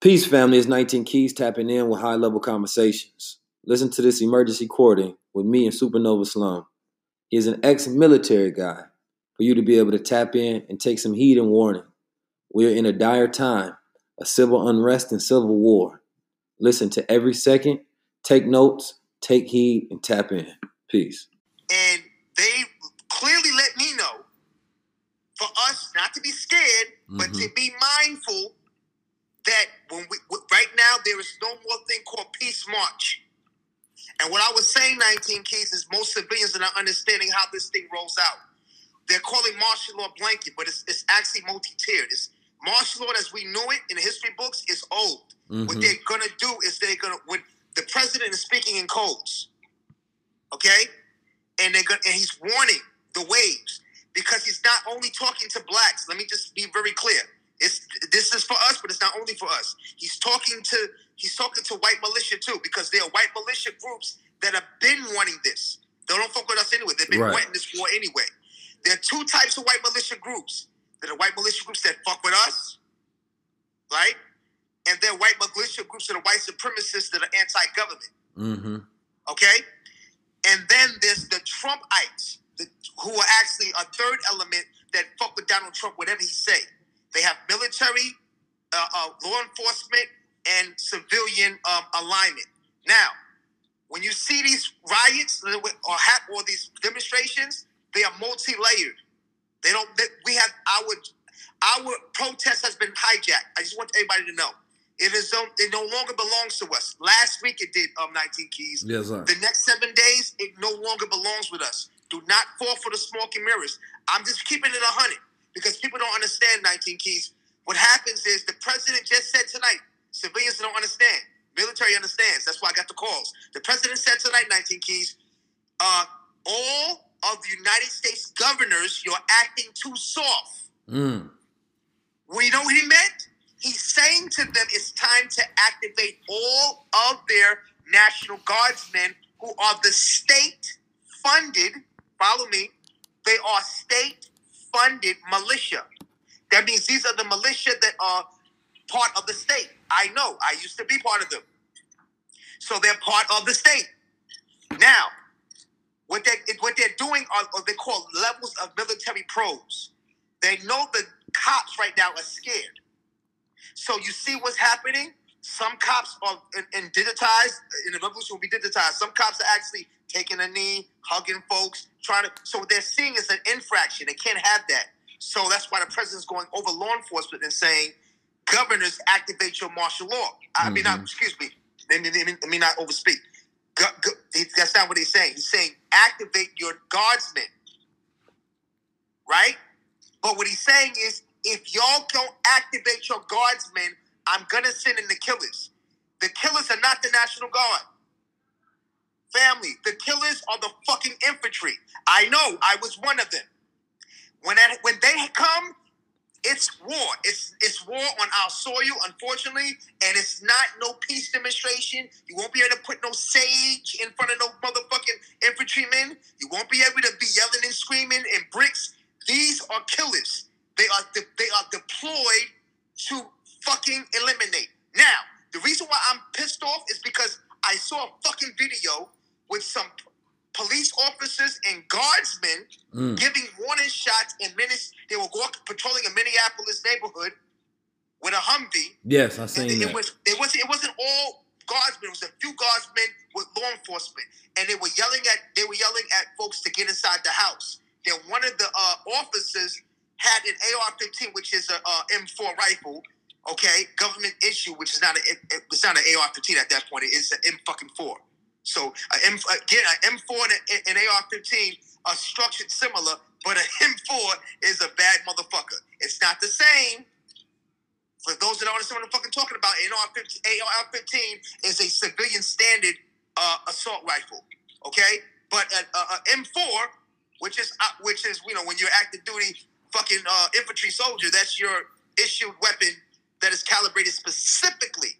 Peace, family. It's 19 Keys tapping in with high level conversations. Listen to this emergency recording with me and Supernova Slum. He is an ex military guy for you to be able to tap in and take some heed and warning. We are in a dire time, a civil unrest and civil war. Listen to every second, take notes, take heed, and tap in. Peace. And they clearly let me know for us not to be scared, mm-hmm. but to be mindful that when we right now there is no more thing called peace march. And what I was saying, 19 Keys, is most civilians are not understanding how this thing rolls out. They're calling martial law blanket, but it's, it's actually multi-tiered. It's martial law as we knew it in the history books is old. Mm-hmm. What they're gonna do is they're gonna when the president is speaking in codes, okay, and they're gonna and he's warning the waves because he's not only talking to blacks. Let me just be very clear it's this is for us, but it's not only for us. He's talking to he's talking to white militia too, because there are white militia groups that have been wanting this. They don't fuck with us anyway. They've been right. wanting this war anyway. There are two types of white militia groups. There are white militia groups that fuck with us, right? And there are white militia groups that are white supremacists that are anti-government. Mm-hmm. Okay? And then there's the Trumpites, the, who are actually a third element that fuck with Donald Trump, whatever he say. They have military, uh, uh, law enforcement, and civilian um, alignment. Now, when you see these riots or have or these demonstrations, they are multi-layered. They don't. They, we have our our protest has been hijacked. I just want everybody to know. It is um, it no longer belongs to us. Last week it did um 19 keys. Yes, sir. The next seven days it no longer belongs with us. Do not fall for the smoke and mirrors. I'm just keeping it a hundred because people don't understand 19 keys. What happens is the president just said tonight, civilians don't understand. Military understands. That's why I got the calls. The president said tonight, 19 keys, uh, all of the United States governors, you're acting too soft. Mm. We know what he meant? He's saying to them it's time to activate all of their National Guardsmen who are the state funded, follow me, they are state funded militia. That means these are the militia that are part of the state. I know. I used to be part of them. So they're part of the state. Now, what they what they're doing are, they call levels of military pros. They know the cops right now are scared. So you see what's happening. Some cops are in, in digitized in the revolution will be digitized. Some cops are actually taking a knee, hugging folks, trying to. So what they're seeing is an infraction. They can't have that. So that's why the president's going over law enforcement and saying, governors activate your martial law. I mm-hmm. mean, not, excuse me. Let me, let me not overspeak. Go, go, that's not what he's saying. He's saying activate your guardsmen, right? But what he's saying is, if y'all don't activate your guardsmen, I'm gonna send in the killers. The killers are not the National Guard. Family, the killers are the fucking infantry. I know, I was one of them. When that, when they come, it's war. It's it's war on our soil, unfortunately, and it's not no peace demonstration. You won't be able to put no sage in front of no motherfucking infantrymen. You won't be able to be yelling and screaming and bricks. These are killers. They are de- they are deployed eliminate. Now, the reason why I'm pissed off is because I saw a fucking video with some police officers and guardsmen Mm. giving warning shots in minutes. They were walking, patrolling a Minneapolis neighborhood with a Humvee. Yes, I And seen it, that. was it wasn't it wasn't all guardsmen. It was a few guardsmen with law enforcement, and they were yelling at they were yelling at folks to get inside the house. Then one of the uh, officers had an AR-15, which is a uh, M4 rifle. Okay, government issue, which is not a it, it's not an AR-15 at that point. It is an M fucking four. So again, an M4 and an, an AR-15 are structured similar, but an M4 is a bad motherfucker. It's not the same. For those that don't understand what I'm fucking talking about, an AR-15, AR-15 is a civilian standard uh, assault rifle. Okay, but a, a, a M4, which is uh, which is you know when you're active duty fucking uh, infantry soldier, that's your issued weapon that is calibrated specifically,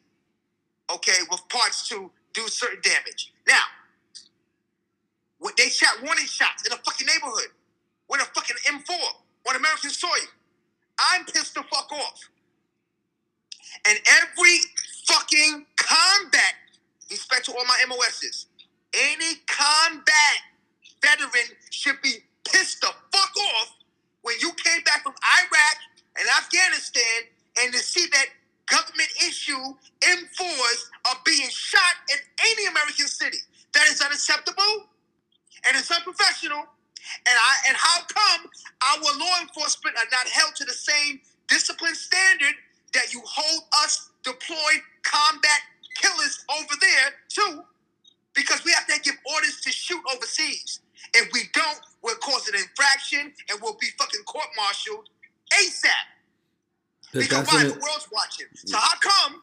okay, with parts to do certain damage. Now, when they shot warning shots in a fucking neighborhood with a fucking M4 on American soil. I'm pissed the fuck off. And every fucking combat, respect to all my MOSs, any combat veteran should be pissed the fuck off when you came back from Iraq and Afghanistan and to see that government issue M4s are being shot in any American city. That is unacceptable and it's unprofessional. And I and how come our law enforcement are not held to the same discipline standard that you hold us deployed combat killers over there too? Because we have to give orders to shoot overseas. If we don't, we'll cause an infraction and we'll be fucking court-martialed ASAP. Because that's why? The world's watching. So how come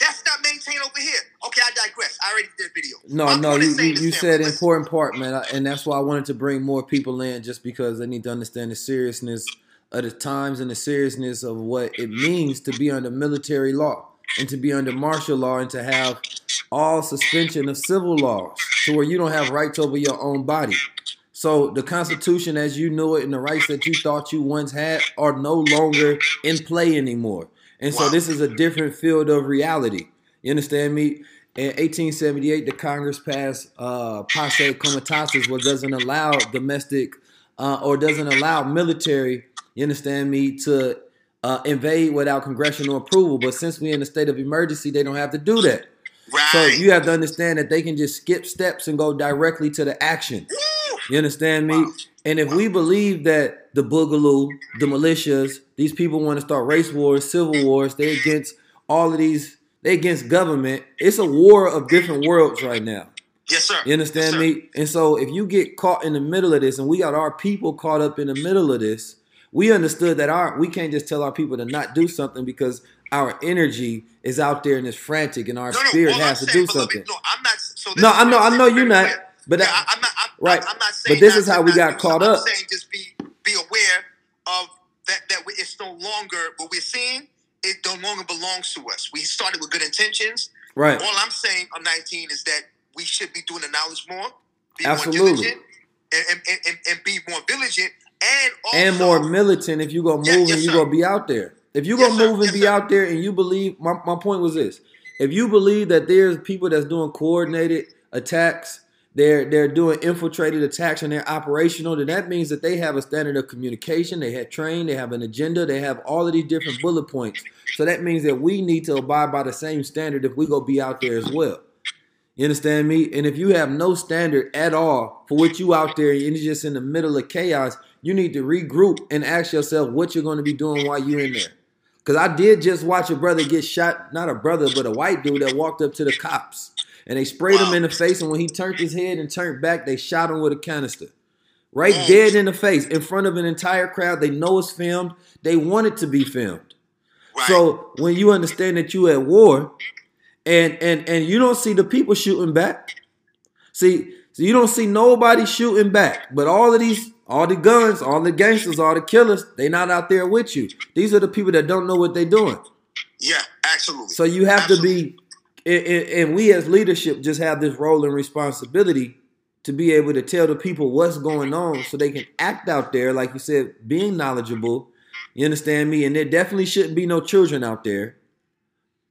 that's not maintained over here? Okay, I digress. I already did a video. No, My no, you, you, you said listen. important part, man, and that's why I wanted to bring more people in, just because they need to understand the seriousness of the times and the seriousness of what it means to be under military law and to be under martial law and to have all suspension of civil laws, to where you don't have rights over your own body. So the Constitution, as you knew it, and the rights that you thought you once had, are no longer in play anymore. And so this is a different field of reality. You understand me? In 1878, the Congress passed uh, Posse Comitatus, which doesn't allow domestic uh, or doesn't allow military, you understand me, to uh, invade without congressional approval. But since we're in a state of emergency, they don't have to do that. Right. So you have to understand that they can just skip steps and go directly to the action. You understand me? Wow. And if we believe that the Boogaloo, the militias, these people want to start race wars, civil wars, they against all of these, they against government. It's a war of different worlds right now. Yes, sir. You understand Yes, sir. me? And so if you get caught in the middle of this, and we got our people caught up in the middle of this, we understood that our we can't just tell our people to not do something because our energy is out there and it's frantic, and our No, no, spirit has I'm to saying, do something. No, I'm not. So No, I know, I'm know you're not, clear. But that- I, am not. I'm, right. I'm not But this not is how we got caught something. up. I'm saying just be be aware of that. That it's no longer what we're seeing. It no longer belongs to us. We started with good intentions. Right. All I'm saying on 19 is that we should be doing the knowledge more, be Absolutely. more diligent, and, and, and, and, be more vigilant, and also and more militant if you gonna move Yeah, yes, and you sir. gonna be out there. If you Yes, gonna sir. move and Yes, be sir. out there and you believe my, my point was this. If you believe that there's people that's doing coordinated attacks, they're they're doing infiltrated attacks and they're operational, then that means that they have a standard of communication, they have trained, they have an agenda, they have all of these different bullet points. So that means that we need to abide by the same standard if we go be out there as well. You understand me? And if you have no standard at all for what you out there and you're just in the middle of chaos, you need to regroup and ask yourself what you're going to be doing while you're in there. Because I did just watch a brother get shot, not a brother, but a white dude that walked up to the cops. And they sprayed him in the face, and when he turned his head and turned back, they shot him with a canister. Right dead in the face, in front of an entire crowd. They know it's filmed. They want it to be filmed. right. So when you understand that you at war, and and and you don't see the people shooting back, see, so you don't see nobody shooting back, but all of these All the guns, all the gangsters, all the killers, they not out there with you. These are the people that don't know what they're doing. Yeah, absolutely. So you have Absolutely. to be, and, we as leadership just have this role and responsibility to be able to tell the people what's going on so they can act out there, like you said, being knowledgeable. You understand me? And there definitely shouldn't be no children out there.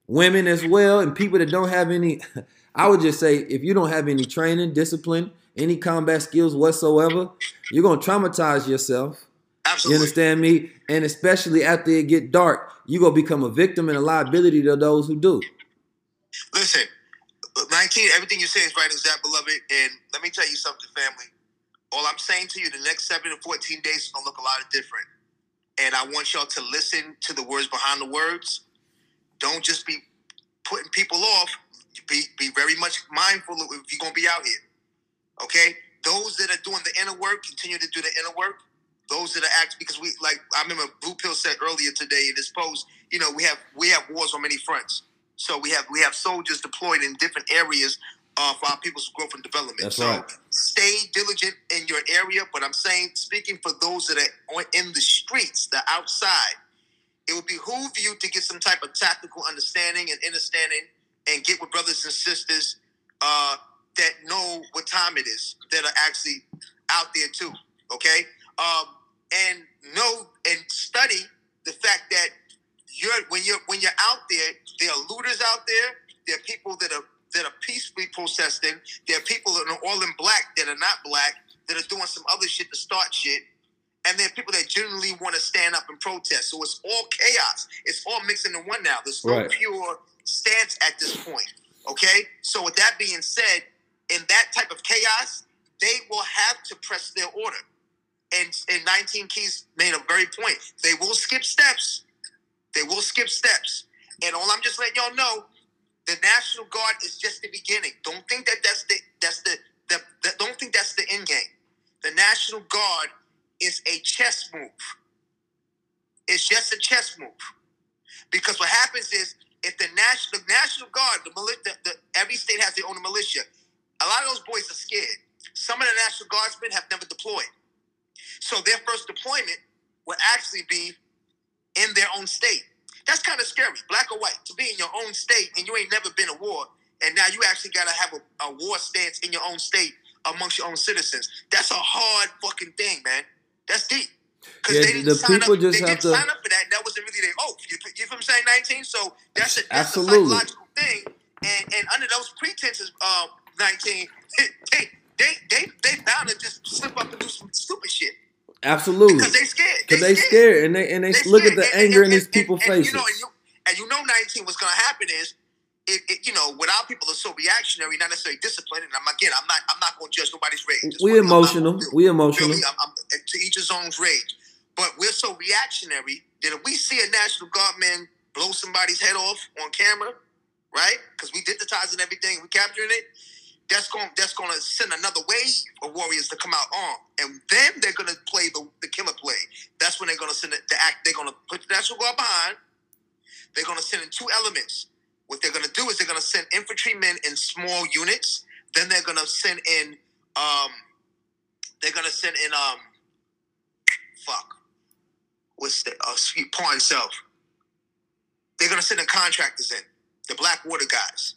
Women as well, and people that don't have any. I would just say if you don't have any training, discipline, any combat skills whatsoever, you're gonna traumatize yourself. Absolutely. You understand me? And especially after it get dark, you're gonna become a victim and a liability to those who do. Listen, 19, everything you say is right, is that, beloved. And let me tell you something, family. All I'm saying to you, the next 7 to 14 days is going to look a lot different. And I want y'all to listen to the words behind the words. Don't just be putting people off. Be, be very much mindful of if you're going to be out here. Okay? Those that are doing the inner work, continue to do the inner work. Those that are acting, because we, like, I remember Blue Pill said earlier today in this post, you know, we have we have wars on many fronts. So we have we have soldiers deployed in different areas uh, for our people's growth and development. That's so right. stay diligent in your area. But I'm saying, speaking for those that are on, in the streets, the outside, it would behoove you to get some type of tactical understanding and understanding, and get with brothers and sisters uh, that know what time it is, that are actually out there too. Okay, um, and know and study the fact that you're when you're when you're out there, there are looters out there. There are people that are that are peacefully protesting. There are people that are all in black that are not black that are doing some other shit to start shit. And there are people that genuinely want to stand up and protest. So it's all chaos. It's all mixed into one now. There's no Right. pure stance at this point. Okay? So with that being said, in that type of chaos, they will have to press their order. And, and 19 Keys made a very point. They will skip steps. They will skip steps. And all I'm just letting y'all know, the National Guard is just the beginning. Don't think that that's the that's the, the, the don't think that's the end game. The National Guard is a chess move. It's just a chess move. Because what happens is if the National the National Guard, the, the, the every state has their own militia. A lot of those boys are scared. Some of the National Guardsmen have never deployed. So their first deployment will actually be in their own state. That's kind of scary, black or white, to be in your own state and you ain't never been a war, and now you actually got to have a, a war stance in your own state amongst your own citizens. That's a hard fucking thing, man. That's deep. Because Yeah, they didn't the sign people up, just they have didn't to- sign up for that. That wasn't really their oath. You, you feel what I'm saying, 19? So that's a, that's Absolutely. a psychological thing. And and under those pretenses, um, 19, they they they they bound to just slip up and do some stupid shit Absolutely. because they scared. They scared and they and they, They look at scared. the And- anger in and- these and- people's faces. You know, and you, and you know, 19, what's going to happen is, it, it, you know, when our people are so reactionary, not necessarily disciplined, and I'm again, I'm not, I'm not going to judge nobody's rage. We one thing I'm not emotional. We emotional. I'm, I'm, to each his own rage. But we're so reactionary that if we see a National Guardman blow somebody's head off on camera, right? Because we digitizing everything, we capturing it. That's going. That's going to send another wave of warriors to come out armed, and then they're going to play the, the killer play. That's when they're going to send it, the act. They're going to put the National Guard behind. They're going to send in two elements. What they're going to do is they're going to send infantrymen in small units. Then they're going to send in. Um, they're going to send in. Um, fuck. What's the uh, sweet pawn self? They're going to send in contractors in, the Blackwater guys,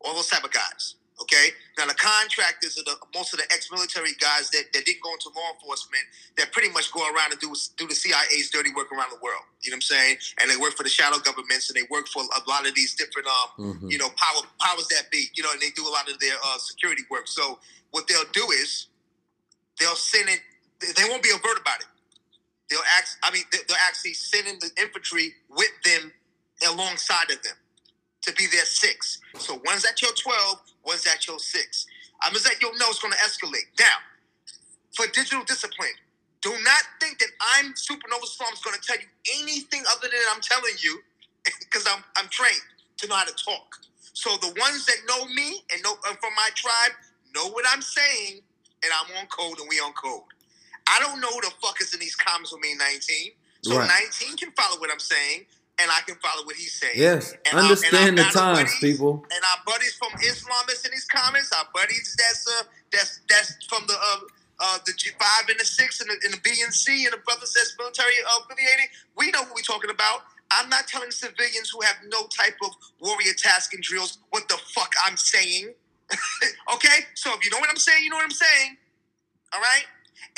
all those type of guys. Okay. Now the contractors are the most of the ex-military guys that, that didn't go into law enforcement that pretty much go around and do do the CIA's dirty work around the world. You know what I'm saying? And they work for the shadow governments and they work for a lot of these different um Mhm. you know power powers that be. You know, and they do a lot of their uh, security work. So what they'll do is they'll send it. they- won't be overt about it. They'll act. I mean, they- they'll actually send in the infantry with them alongside of them to be their six. So one's at your 12, one's at your six. I'm just letting you know it's going to escalate. Now, for digital discipline, do not think that I'm Supernova Storm's going to tell you anything other than I'm telling you because I'm, I'm trained to know how to talk. So the ones that know me and know and from my tribe know what I'm saying, and I'm on code and we on code. I don't know who the fuck is in these comments with me, 19. So Right. 19 can follow what I'm saying, and I can follow what he's saying. Yes. And Understand and the times, buddies- people. And our buddies from Islamists in these comments, our buddies that's uh, that's that's from the uh, uh, the G5 and the 6 and the, and the B and C and the brothers that's military affiliated. We know who we're talking about. I'm not telling civilians who have no type of warrior tasking drills what the fuck I'm saying. okay? So if you know what I'm saying, you know what I'm saying. All right?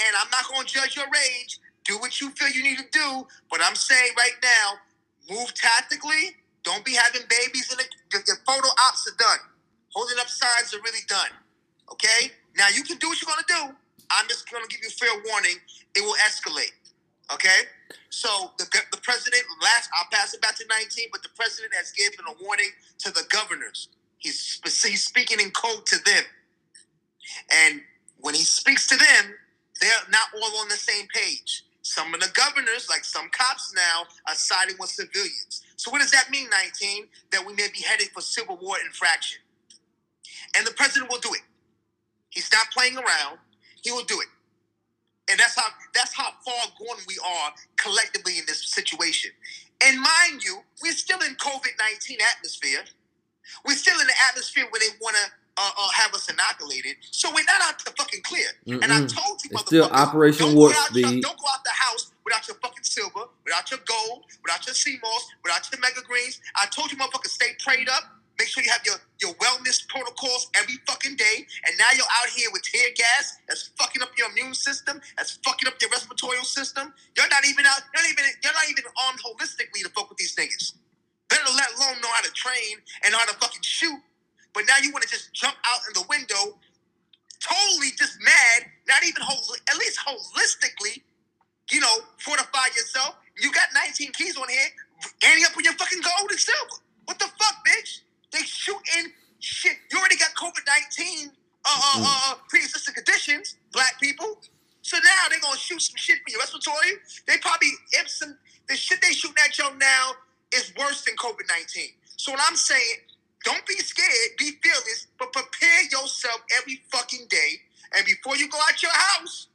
And I'm not going to judge your rage. Do what you feel you need to do. But I'm saying right now, move tactically. Don't be having babies in the, your, photo ops are done. Holding up signs are really done. Okay? Now you can do what you're to do. I'm just to give you fair warning. It will escalate. Okay? So the, the president, last, I'll pass it back to 19, but the president has given a warning to the governors. He's, he's speaking in code to them. And when he speaks to them, they're not all on the same page. Some of the governors, like some cops now, are siding with civilians. So what does that mean, 19? That we may be headed for civil war infraction. And the president will do it. He's not playing around. He will do it. And that's how that's how far gone we are collectively in this situation. And mind you, we're still in COVID nineteen atmosphere. We're still in the atmosphere where they want to uh, uh, have us inoculated. So we're not out the fucking clear. Mm-mm. And I told you, it's still Operation Warp Speed. Your, don't go out the house without your fucking silver, without your gold, without your sea moss, without your mega greens. I told you, motherfuckers, stay prayed up. Make sure you have your, your wellness protocols every fucking day. And now you're out here with tear gas that's fucking up your immune system, that's fucking up your respiratory system. You're not even out, you're not even you're not even armed holistically to fuck with these niggas. Better let alone know how to train and how to fucking shoot. But now you want to just jump out in the window, totally just mad, not even whole, at least holistically, you know, fortify yourself. You got 19 keys on here, ending up with your fucking gold and silver. What the fuck, bitch? They shooting shit. You already got COVID nineteen uh, uh, mm. uh, pre-existing conditions, black people. So now they're gonna shoot some shit for your respiratory. They probably if some the shit they shooting at you now is worse than COVID nineteen. So what I'm saying, don't be scared, be fearless, but prepare yourself every fucking day. And before you go out your house,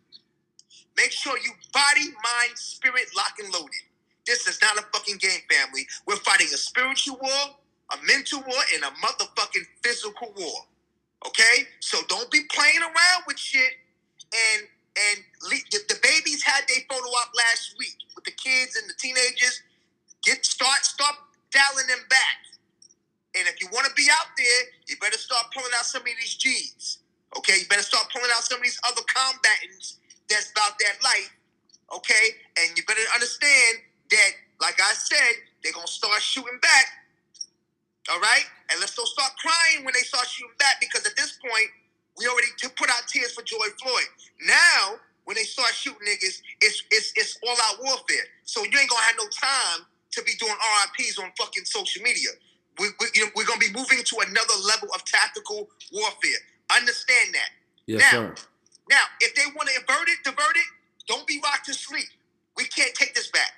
make sure you body, mind, spirit lock and loaded. This is not a fucking game, family. We're fighting a spiritual war a mental war, and a motherfucking physical war. Okay, so don't be playing around with shit. And and the, the babies had their photo op last week with the kids and the teenagers. Get start start dialing them back. And if you want to be out there, you better start pulling out some of these G's. Okay, you better start pulling out some of these other combatants that's about that life. Okay, and you better understand that, like I said, they're gonna start shooting back all right? And let's don't start crying when they start shooting back because at this point, we already put out tears for George Floyd. Now, when they start shooting niggas, it's it's it's all out warfare. So you ain't gonna have no time to on fucking social media. We, we, you know, we're gonna be moving to another level of tactical warfare. Understand that. Yes, now, sir. now, if they want to invert it, divert it, don't be rocked to sleep. We can't take this back.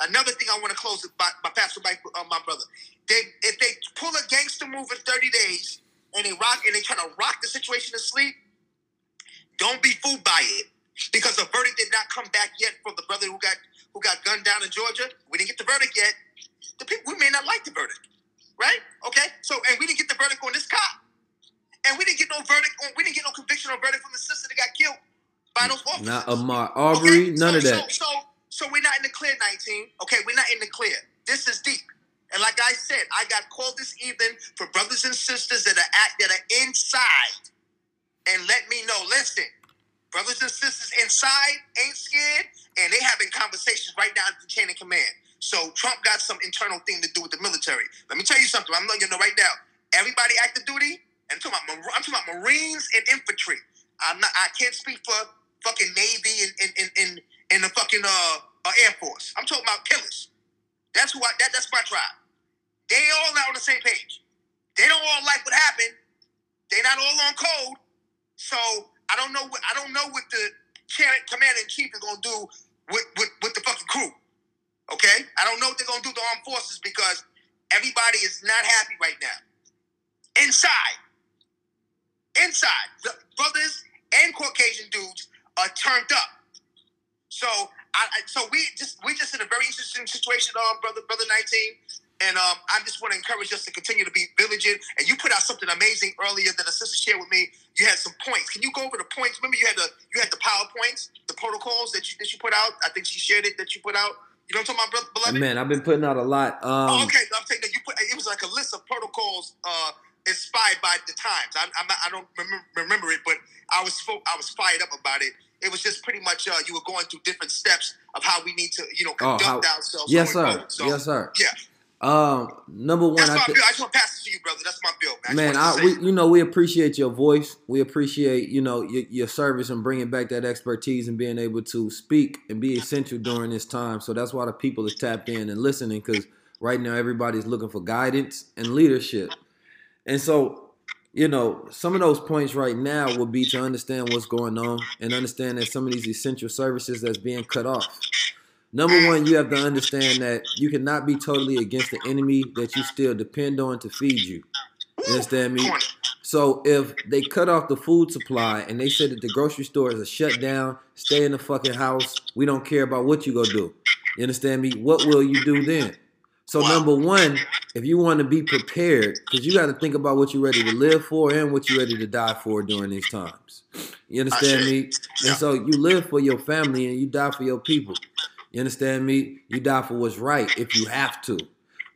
Another thing I want to close by, by Pastor Mike, uh, my brother. They if they pull a gangster move in 30 days and they rock and they try to rock the situation to sleep, don't be fooled by it. Because the verdict did not come back yet from the brother who got who got gunned down in Georgia. We didn't get the verdict yet. The people we may not like the verdict. Right? Okay? So and we didn't get the verdict on this cop. And we didn't get no verdict on we didn't get no conviction or verdict from the sister that got killed by those officers. Not Ahmaud Arbery, okay? none so, of that. So, so so we're not in the clear, 19. Okay, we're not in the clear. This is deep. And like I said, I got called this evening for brothers and sisters that are at that are inside. And let me know, listen, brothers and sisters inside ain't scared, and they having conversations right now at the chain of command. So Trump got some internal thing to do with the military. Let me tell you something. I'm letting you know right now. Everybody active duty, and I'm talking about, I'm talking about Marines and infantry. I'm not. I can't speak for fucking Navy and and, and, and in the fucking uh, uh, Air Force. I'm talking about killers. That's who I, that, that's my tribe. They all not on the same page. They don't all like what happened. They not all on code. So I don't know what I don't know what the commander in chief is gonna do with, with, with the fucking crew. Okay? I don't know what they're gonna do to armed forces because everybody is not happy right now. Inside. Inside. The brothers and Caucasian dudes are turned up. So I, so we just we just in a very interesting situation, um, brother, brother nineteen. And um, I just want to encourage us to continue to be vigilant. And you put out something amazing earlier that a sister shared with me. You had some points. Can you go over the points? Remember, you had the you had the powerpoints, the protocols that you that you put out. I think she shared it that you put out. You know what I'm talking about, beloved? Man, I've been putting out a lot. Um, oh, okay, I'm that you put. It was like a list of protocols uh, inspired by the times. I, not, I don't remember, remember it, but I was I was fired up about it. It was just pretty much uh, you were going through different steps of how we need to, you know, Oh, conduct how- ourselves. yes, sir. So, yes, sir. Yeah, Um, number one, that's I bill. I just want to pass it to you, brother. That's my bill, man. man, I, I, just wanted to say we, you know, we appreciate your voice. We appreciate, you know, your, your service and bringing back that expertise and being able to speak and be essential during this time. So that's why the people is tapped in and listening because right now everybody's looking for guidance and leadership. And so, you know, some of those points right now would be to understand what's going on and understand that some of these essential services that's being cut off. Number one, you have to understand that you cannot be totally against the enemy that you still depend on to feed you. You understand me? So if they cut off the food supply and they said that the grocery stores are shut down, stay in the fucking house, we don't care about what you go do. You understand me? What will you do then? So number one, if you want to be prepared, because you got to think about what you're ready to live for and what you're ready to die for during these times. You understand me? And so you live for your family and you die for your people. You understand me? You die for what's right if you have to.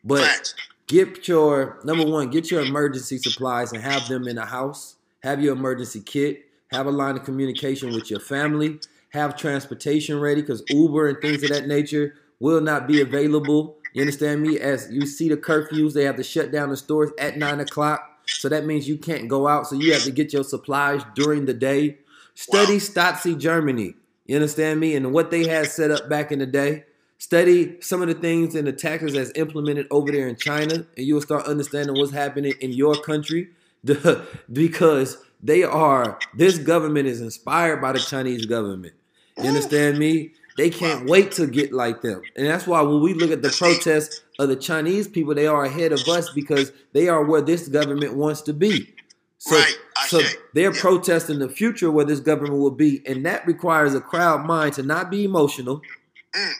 But get your number one, get your emergency supplies and have them in the house. Have your emergency kit. Have a line of communication with your family. Have transportation ready because Uber and things of that nature will not be available. You understand me? As you see the curfews, they have to shut down the stores at nine o'clock. So that means you can't go out. So you have to get your supplies during the day. Study Nazi Germany. You understand me? And what they had set up back in the day. Study some of the things and the taxes that's implemented over there in China, and you will start understanding what's happening in your country. Because they are this government is inspired by the Chinese government. You understand me? They can't wait to get like them. And that's why when we look at the protests of the Chinese people, they are ahead of us because they are where this government wants to be. So, Right, so they're Yeah. protesting the future where this government will be, and that requires a crowd mind to not be emotional. Mm.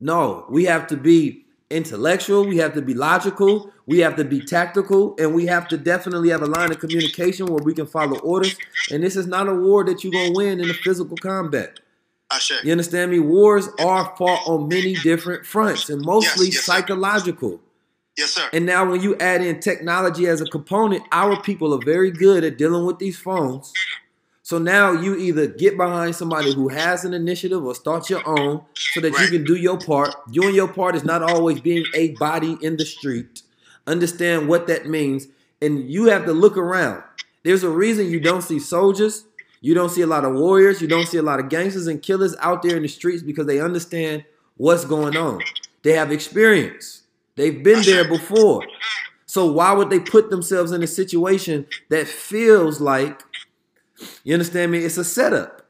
No, we have to be intellectual, we have to be logical, we have to be tactical, and we have to definitely have a line of communication where we can follow orders. And this is not a war that you're gonna win in a physical combat. You understand me? Wars are fought on many different fronts and mostly Yes, yes, psychological. Yes, sir. And now, when you add in technology as a component, our people are very good at dealing with these phones. So now you either get behind somebody who has an initiative or start your own so that you can do your part. Doing your part is not always being a body in the street. Understand what that means. And you have to look around. There's a reason you don't see soldiers, you don't see a lot of warriors, you don't see a lot of gangsters and killers out there in the streets because they understand what's going on. They have experience. They've been there before. So why would they put themselves in a situation that feels like you understand me? It's a setup.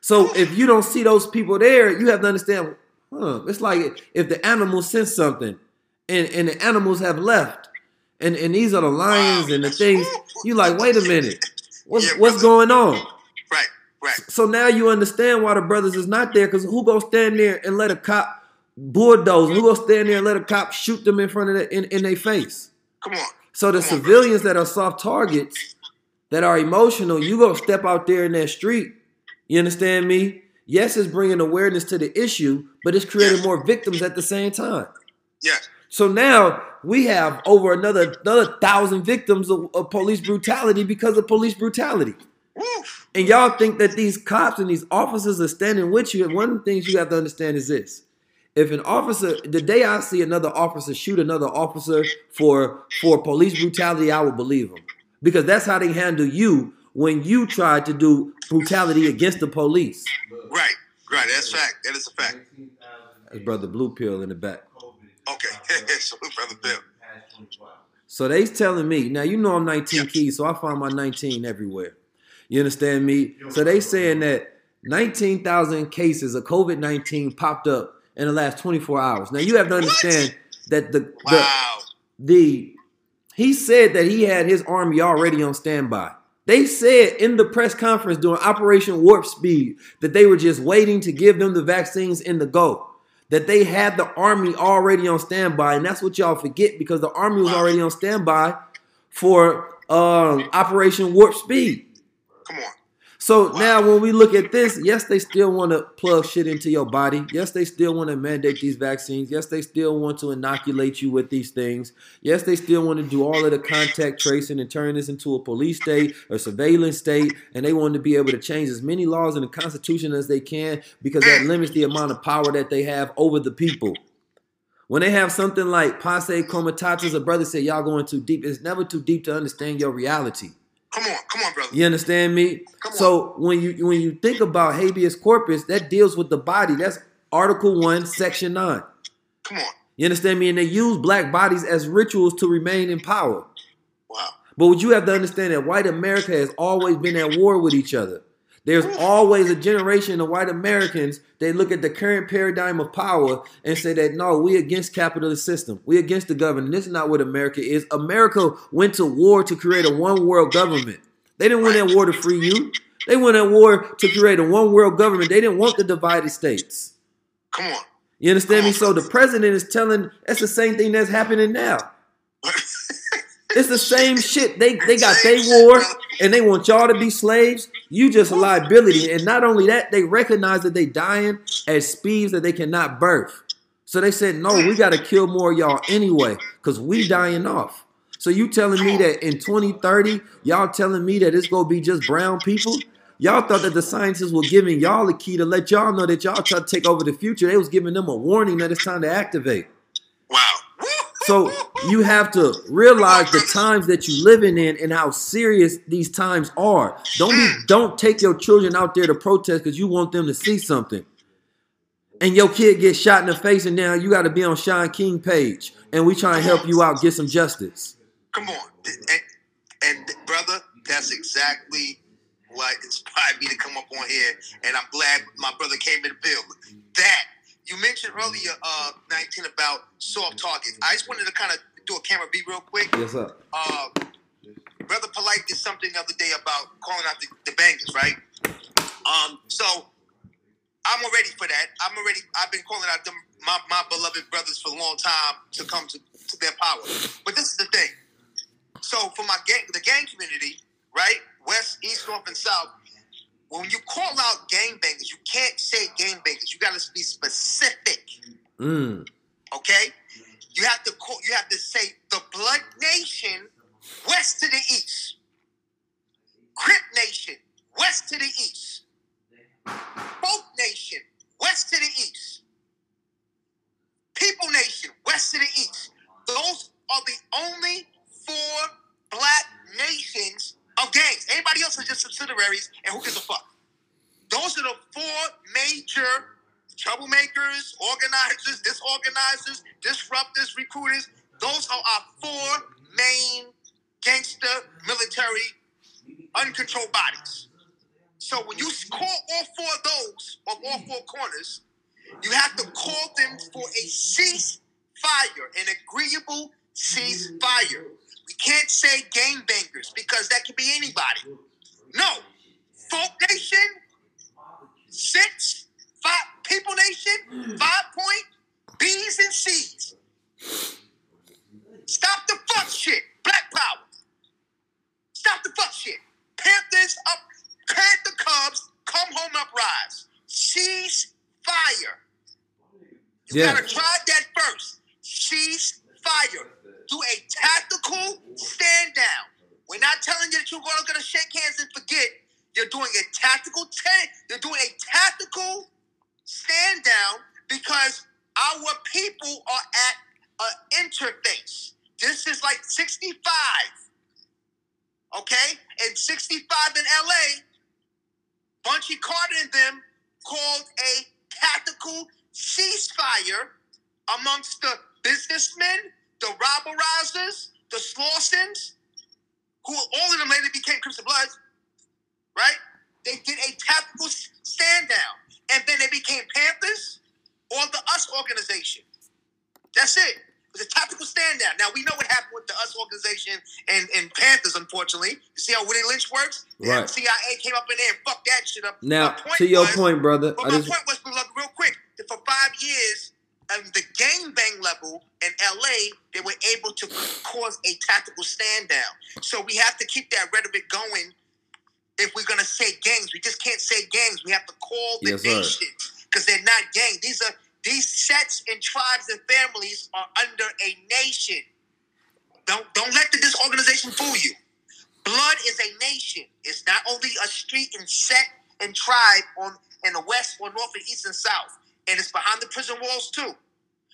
So if you don't see those people there, you have to understand, huh, it's like if the animals sense something and, and the animals have left. And and these are the lions and the things. You like, wait a minute. What's Yeah, what's going on? Right, right. So now you understand why the brothers is not there, because who gonna stand there and let a cop bulldoze? Who gonna stand there and let a cop shoot them in front of the, in, in their face? Come on. So the Come on, civilians that are soft targets, that are emotional, you gonna step out there in that street. You understand me? Yes, it's bringing awareness to the issue, but it's creating Yes. more victims at the same time. Yes. So now we have over another another thousand victims of, of police brutality because of police brutality. And y'all think that these cops and these officers are standing with you. And one of the things you have to understand is this. If an officer, the day I see another officer shoot another officer for for police brutality, I will believe them. Because that's how they handle you when you try to do brutality against the police. Right, right. That's fact. That is a fact. That's brother Blue Pill in the back. Okay. so, brother Bill. So they's telling me, now you know I'm 19 keys, so I find my 19 everywhere. You understand me? So they saying that 19,000 cases of COVID-19 popped up in the last 24 hours. Now you have to understand that the, the Wow. the he said that he had his army already on standby. They said in the press conference during Operation Warp Speed that they were just waiting to give them the vaccines in the go. that they had the army already on standby, and that's what y'all forget because the army was already on standby for um, Operation Warp Speed. Come on. So now when we look at this, yes, they still want to plug shit into your body. Yes, they still want to mandate these vaccines. Yes, they still want to inoculate you with these things. Yes, they still want to do all of the contact tracing and turn this into a police state or surveillance state. And they want to be able to change as many laws in the Constitution as they can because that limits the amount of power that they have over the people. When they have something like posse comitatus, a brother said, y'all going too deep. It's never too deep to understand your reality. Come on. Come on, brother. You understand me? So when you when you think about habeas corpus, that deals with the body. That's Article One, Section Nine. Come on. You understand me? And they use black bodies as rituals to remain in power. Wow. But what you have to understand that white America has always been at war with each other. There's always a generation of white Americans they look at the current paradigm of power and say that no, we against capitalist system. We against the government. This is not what America is. America went to war to create a one world government. They didn't win that war to free you. They went at war to create a one world government. They didn't want the divided states. Come on. You understand me? So the president is telling that's the same thing that's happening now. It's the same shit. They they got shit, war and they want y'all to be slaves. You just a liability. And not only that, they recognize that they dying at speeds that they cannot birth. So they said, no, we gotta kill more y'all anyway, because we dying off. So you telling me that in 2030, y'all telling me that it's gonna be just brown people? Y'all thought that the scientists were giving y'all a key to let y'all know that y'all try to take over the future. They was giving them a warning that it's time to activate. Wow. So you have to realize the times that you living in and how serious these times are. Don't be don't take your children out there to protest because you want them to see something. And your kid gets shot in the face, and now you got to be on Shaun King page, and we try and help you out get some justice. Come on. And, and brother, that's exactly what inspired me to come up on here. And I'm glad my brother came in the build. That you mentioned earlier, uh, 19 about soft targets. I just wanted to kind of do a camera beat real quick. Yes, sir. Uh, Brother Polight did something the other day about calling out the, the bangers, right? Um, so I'm already for that. I'm already. I've been calling out them my, my beloved brothers for a long time to come to, to their power. But this is the thing. So for my gang, the gang community, right, west, east, north, and south. When you call out gang bangers, you can't say gang bangers. You got to be specific. Mm. Okay, you have to call. You have to say the Blood Nation, west to the east. Crip Nation, west to the east. Folk Nation, west to the east. People Nation, west to the east. Those are the only four black nations gangs. Anybody else is just subsidiaries, and who gives a fuck? Those are the four major troublemakers, organizers, disorganizers, disruptors, recruiters. Those are our four main gangster military uncontrolled bodies. So when you call all four of those of all four corners, you have to call them for a ceasefire, an agreeable ceasefire. Can't say gangbangers because that could be anybody. No. Folk Nation, six, five, People Nation, five point, B's and C's. Stop the fuck shit. Black power. Stop the fuck shit. Panthers up, Panther Cubs, come home uprise. Cease fire. You Yeah. gotta try that first. Cease fire. Do a tactical stand down. We're not telling you that you're gonna, gonna shake hands and forget. You're doing a tactical ta- you're doing a tactical stand down because our people are at an interface. This is like 65. Okay? And 65 in LA, Bunchy Carter and them called a tactical ceasefire amongst the businessmen, the robberizers, the Slausons, who all of them later became Crips and Bloods, right? They did a tactical stand down. And then they became Panthers or the US organization. That's it. It was a tactical stand down. Now we know what happened with the US organization and, and Panthers, unfortunately. You see how Willie Lynch works? Right. CIA came up in there and fucked that shit up. Now, to your was- point, brother, but I my just point was, real quick. that for five years, um, the gang bang level in LA, they were able to cause a tactical stand down. So we have to keep that rhetoric going. If we're gonna say gangs, we just can't say gangs. We have to call the Yes, nation because they're not gangs. These are these sets and tribes and families are under a nation. Don't don't let the disorganization fool you. Blood is a nation. It's not only a street and set and tribe on in the west or north and east and south, and it's behind the prison walls too.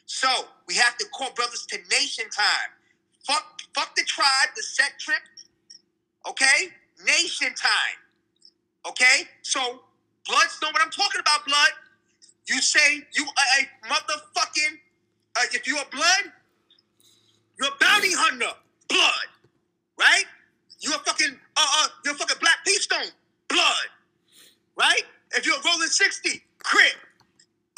So we have to call brothers to nation time. Fuck, fuck the tribe, the set trip. Okay, nation time. Okay, so bloods know what I'm talking about. Blood. You say you are a motherfucking. Uh, if you're a blood, you're a bounty hunter. Blood, right? You're a fucking. Uh, uh, you're a fucking Black P. Stone. Blood, right? If you're a rolling sixty, Crip.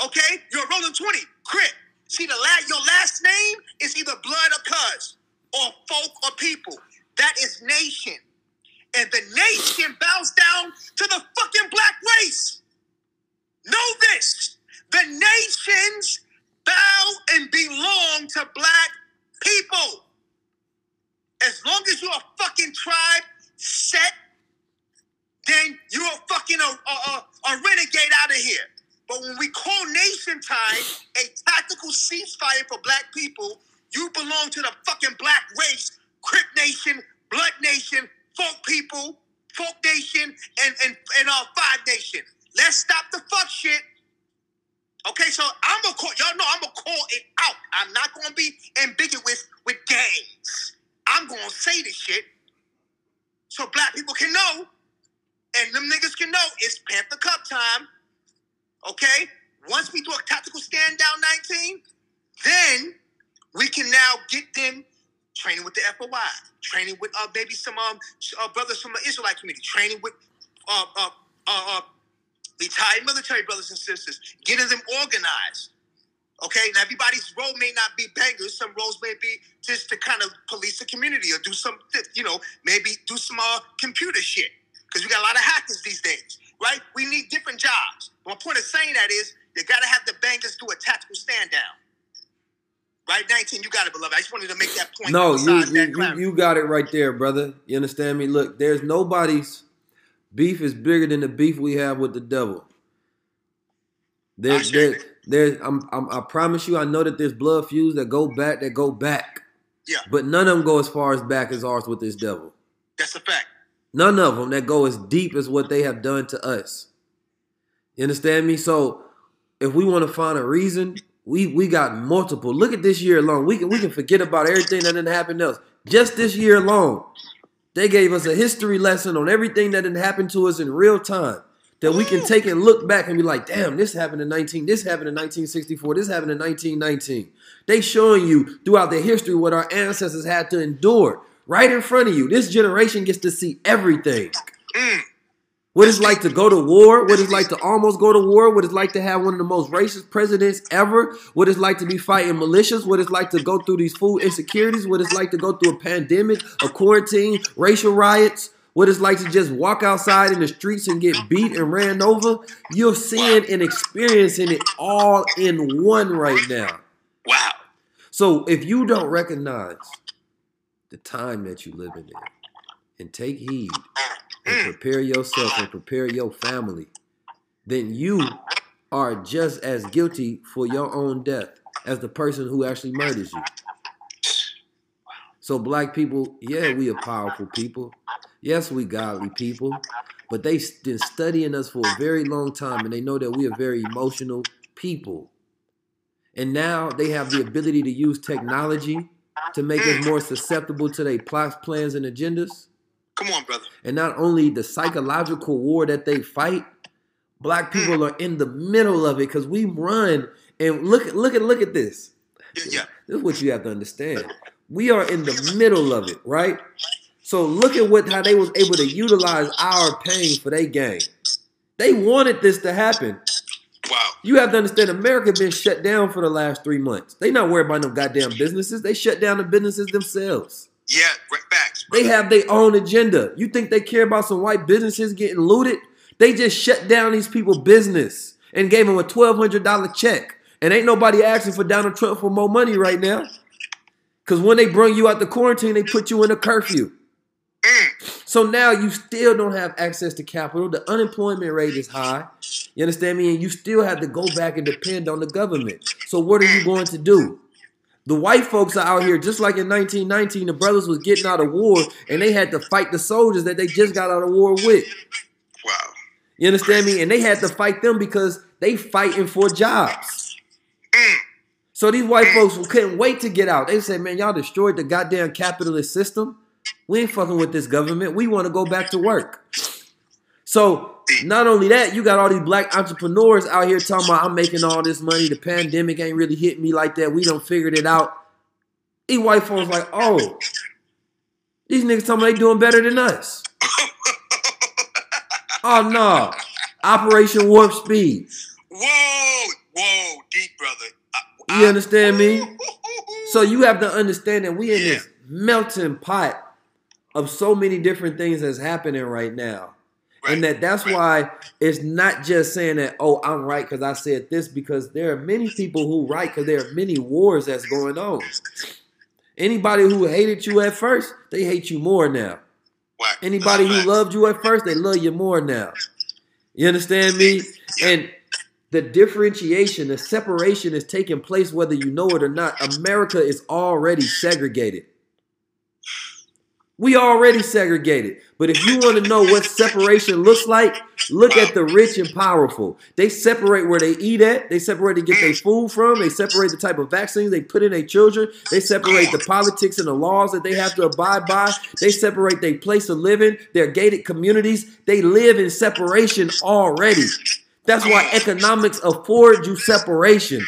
Okay, you're a rolling twenty, Crip. See the la- your last name is either blood or cuz, or folk or people. That is nation, and the nation bows down to the fucking black race. Know this: the nations bow and belong to black people. As long as you're a fucking tribe set, then you're a fucking a, a, a, a renegade out of here. But when we call nation time a tactical ceasefire for black people, you belong to the fucking black race, Crip Nation, Blood Nation, Folk People, Folk Nation, and and and uh, Five Nation. Let's stop the fuck shit. Okay, so I'm gonna call y'all know I'm gonna call it out. I'm not gonna be ambiguous with gangs. I'm gonna say this shit so black people can know, and them niggas can know it's Panther Cup time. Okay? Once we do a tactical stand down 19, then we can now get them training with the FOI, training with uh, maybe some um uh, brothers from the Israelite community, training with uh, uh, uh, uh, retired military brothers and sisters, getting them organized. Okay, now everybody's role may not be bangers. Some roles may be just to kind of police the community or do some, you know, maybe do some uh, computer shit. Because we got a lot of hackers these days, right? We need different jobs. My point of saying that is you got to have the bangers do a tactical stand down. Right, 19, you got it, beloved. I just wanted to make that point. No, you, you, you, you got it right there, brother. You understand me? Look, there's nobody's beef is bigger than the beef we have with the devil. There, I there, see. there's, I'm, I'm, I promise you, I know that there's blood feuds that go back, that go back. Yeah. But none of them go as far as back as ours with this devil. That's a fact. None of them that go as deep as what they have done to us. You understand me? So if we want to find a reason, we we got multiple. Look at this year alone. We can we can forget about everything that didn't happen else. Just this year alone, they gave us a history lesson on everything that didn't happen to us in real time. That we can take and look back and be like, damn, this happened in 19, this happened in 1964, this happened in 1919. They showing you throughout their history what our ancestors had to endure right in front of you. This generation gets to see everything. Mm. What it's like to go to war, what it's like to almost go to war, what it's like to have one of the most racist presidents ever, what it's like to be fighting militias, what it's like to go through these food insecurities, what it's like to go through a pandemic, a quarantine, racial riots, what it's like to just walk outside in the streets and get beat and ran over. You're seeing and experiencing it all in one right now. Wow. So if you don't recognize the time that you live in and take heed and prepare yourself and prepare your family, then you are just as guilty for your own death as the person who actually murders you. So black people, yeah, we are powerful people. Yes, we godly people. But they've been studying us for a very long time and they know that we are very emotional people. And now they have the ability to use technology to make us more susceptible to their plots, plans, and agendas. Come on, brother. And not only the psychological war that they fight, black hmm. people are in the middle of it because we run and look at look at look at this. Yeah. This is what you have to understand. We are in the middle of it, right? So look at what how they was able to utilize our pain for their gain. They wanted this to happen. Wow. You have to understand, America been shut down for the last three months. They not worried about no goddamn businesses. They shut down the businesses themselves. Yeah, facts. They have their own agenda. You think they care about some white businesses getting looted? They just shut down these people' business. and gave them a twelve hundred dollar check. And ain't nobody asking for Donald Trump for more money right now. Cause when they bring you out the quarantine, they put you in a curfew. Mm. So now you still don't have access to capital. The unemployment rate is high. You understand me? And you still have to go back and depend on the government. So what are you mm. going to do? The white folks are out here, just like in 1919, the brothers was getting out of war and they had to fight the soldiers that they just got out of war with. Wow. You understand me? And they had to fight them because they fighting for jobs. Mm. So these white mm. folks couldn't wait to get out. They said, man, y'all destroyed the goddamn capitalist system. We ain't fucking with this government. We want to go back to work. So not only that, you got all these black entrepreneurs out here talking about I'm making all this money. The pandemic ain't really hit me like that. We don't figured it out. These white folks like, oh, these niggas talking about they doing better than us. Oh no. Operation Warp Speed. Whoa, whoa, deep brother. I- You I- understand me? So you have to understand that we in this melting pot of so many different things that's happening right now. And that that's why it's not just saying that, oh, I'm right because I said this, because there are many people who right because there are many wars that's going on. Anybody who hated you at first, they hate you more now. Whack. Anybody who loved you at first, they love you more now. You understand me? And the differentiation, the separation is taking place whether you know it or not. America is already segregated. We already segregated. But if you want to know what separation looks like, look at the rich and powerful. They separate where they eat at. They separate to get their food from. They separate the type of vaccines they put in their children. They separate the politics and the laws that they have to abide by. They separate their place of living, their gated communities. They live in separation already. That's why economics affords you separation.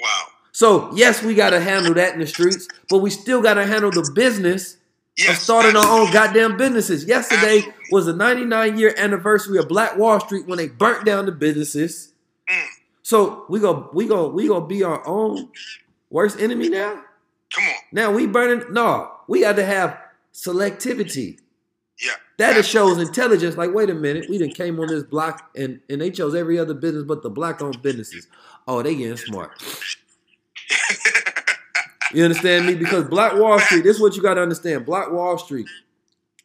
Wow. So, yes, we got to handle that in the streets, but we still got to handle the business of Yes, starting our own goddamn businesses. Yesterday Absolutely. was the 99 year anniversary of Black Wall Street when they burnt down the businesses. Mm. So we go, we go, we gonna be our own worst enemy now. Come on. Now we burning. No, we got to have selectivity. Yeah. That it shows intelligence. Like, wait a minute, we didn't came on this block and and they chose every other business but the black owned businesses. Oh, they getting smart. You understand me? Because Black Wall Street, this is what you got to understand. Black Wall Street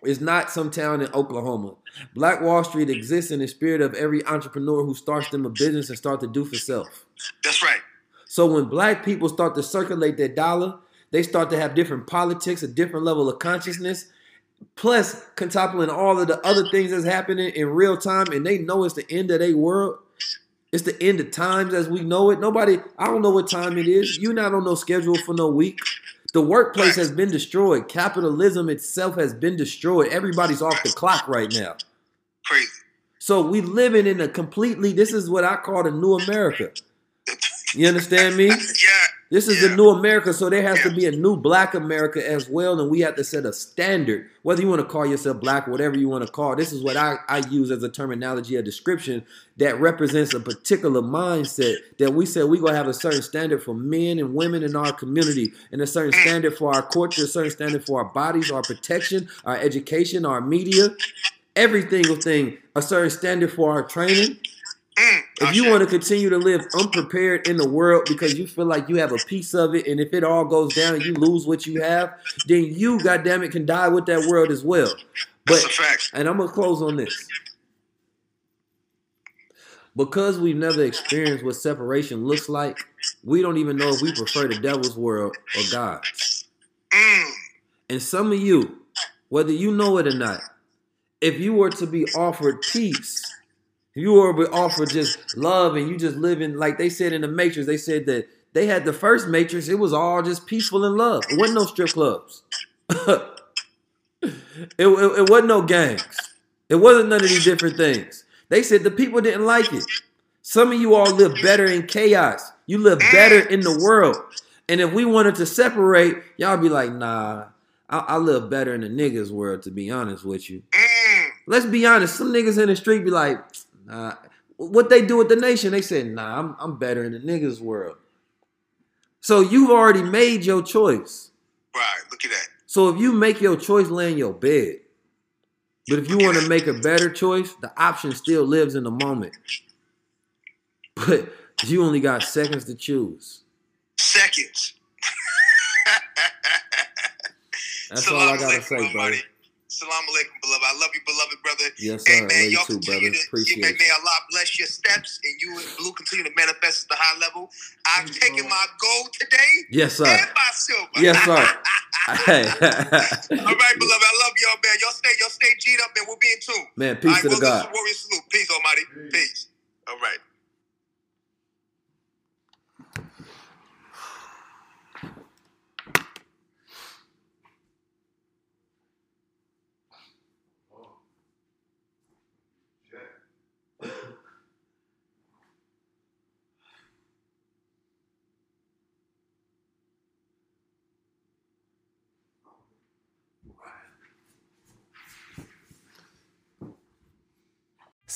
is not some town in Oklahoma. Black Wall Street exists in the spirit of every entrepreneur who starts them a business and start to do for self. That's right. So when black people start to circulate their dollar, they start to have different politics, a different level of consciousness, plus contopling all of the other things that's happening in real time, and they know it's the end of their world. It's the end of times as we know it. Nobody, I don't know what time it is. You're not on no schedule for no week. The workplace has been destroyed. Capitalism itself has been destroyed. Everybody's off the clock right now. Crazy. So we living in a completely, this is what I call the new America. You understand me? Yeah. This is Yeah. the new America, so there has to be a new black America as well, and we have to set a standard. Whether you want to call yourself black, whatever you want to call, this is what I, I use as a terminology, a description that represents a particular mindset that we said we're gonna have a certain standard for men and women in our community, and a certain mm. standard for our culture, a certain standard for our bodies, our protection, our education, our media, every single thing, a certain standard for our training. Mm. If you want to continue to live unprepared in the world because you feel like you have a piece of it, and if it all goes down, and you lose what you have, then you, goddamn it, can die with that world as well. But That's a fact. and I'm gonna close on this. Because we've never experienced what separation looks like, we don't even know if we prefer the devil's world or God's. Mm. And some of you, whether you know it or not, if you were to be offered peace, you were offered just love and you just living like they said in the Matrix, they said that they had the first Matrix, it was all just peaceful and love. It wasn't no strip clubs. it, it, it wasn't no gangs. It wasn't none of these different things. They said the people didn't like it. Some of you all live better in chaos. You live better in the world. And if we wanted to separate, y'all be like, nah, I, I live better in the niggas world, to be honest with you. Mm. Let's be honest. Some niggas in the street be like, nah. What they do with the nation, they said, nah, I'm, I'm better in the niggas world. So you've already made your choice. Right. Look at that. So if you make your choice, lay in your bed. But if you want to make a better choice, the option still lives in the moment. but you only got seconds to choose. Seconds. That's all I gotta say, buddy. Salam alaikum, beloved. I love you, beloved brother. Yes, Hey sir. man, Love you y'all too, continue brother. to Appreciate may, you. may Allah bless your steps and you and Blue continue to manifest at the high level. I've taken my gold today Yes, sir. and my silver. Yes, sir. Hey. All right, beloved. I love y'all, man. Y'all stay, y'all stay G'd up, man. We'll be in tune. Man, All peace right, to the well, this God. is Warrior Salute. Peace, Almighty. Peace. All right.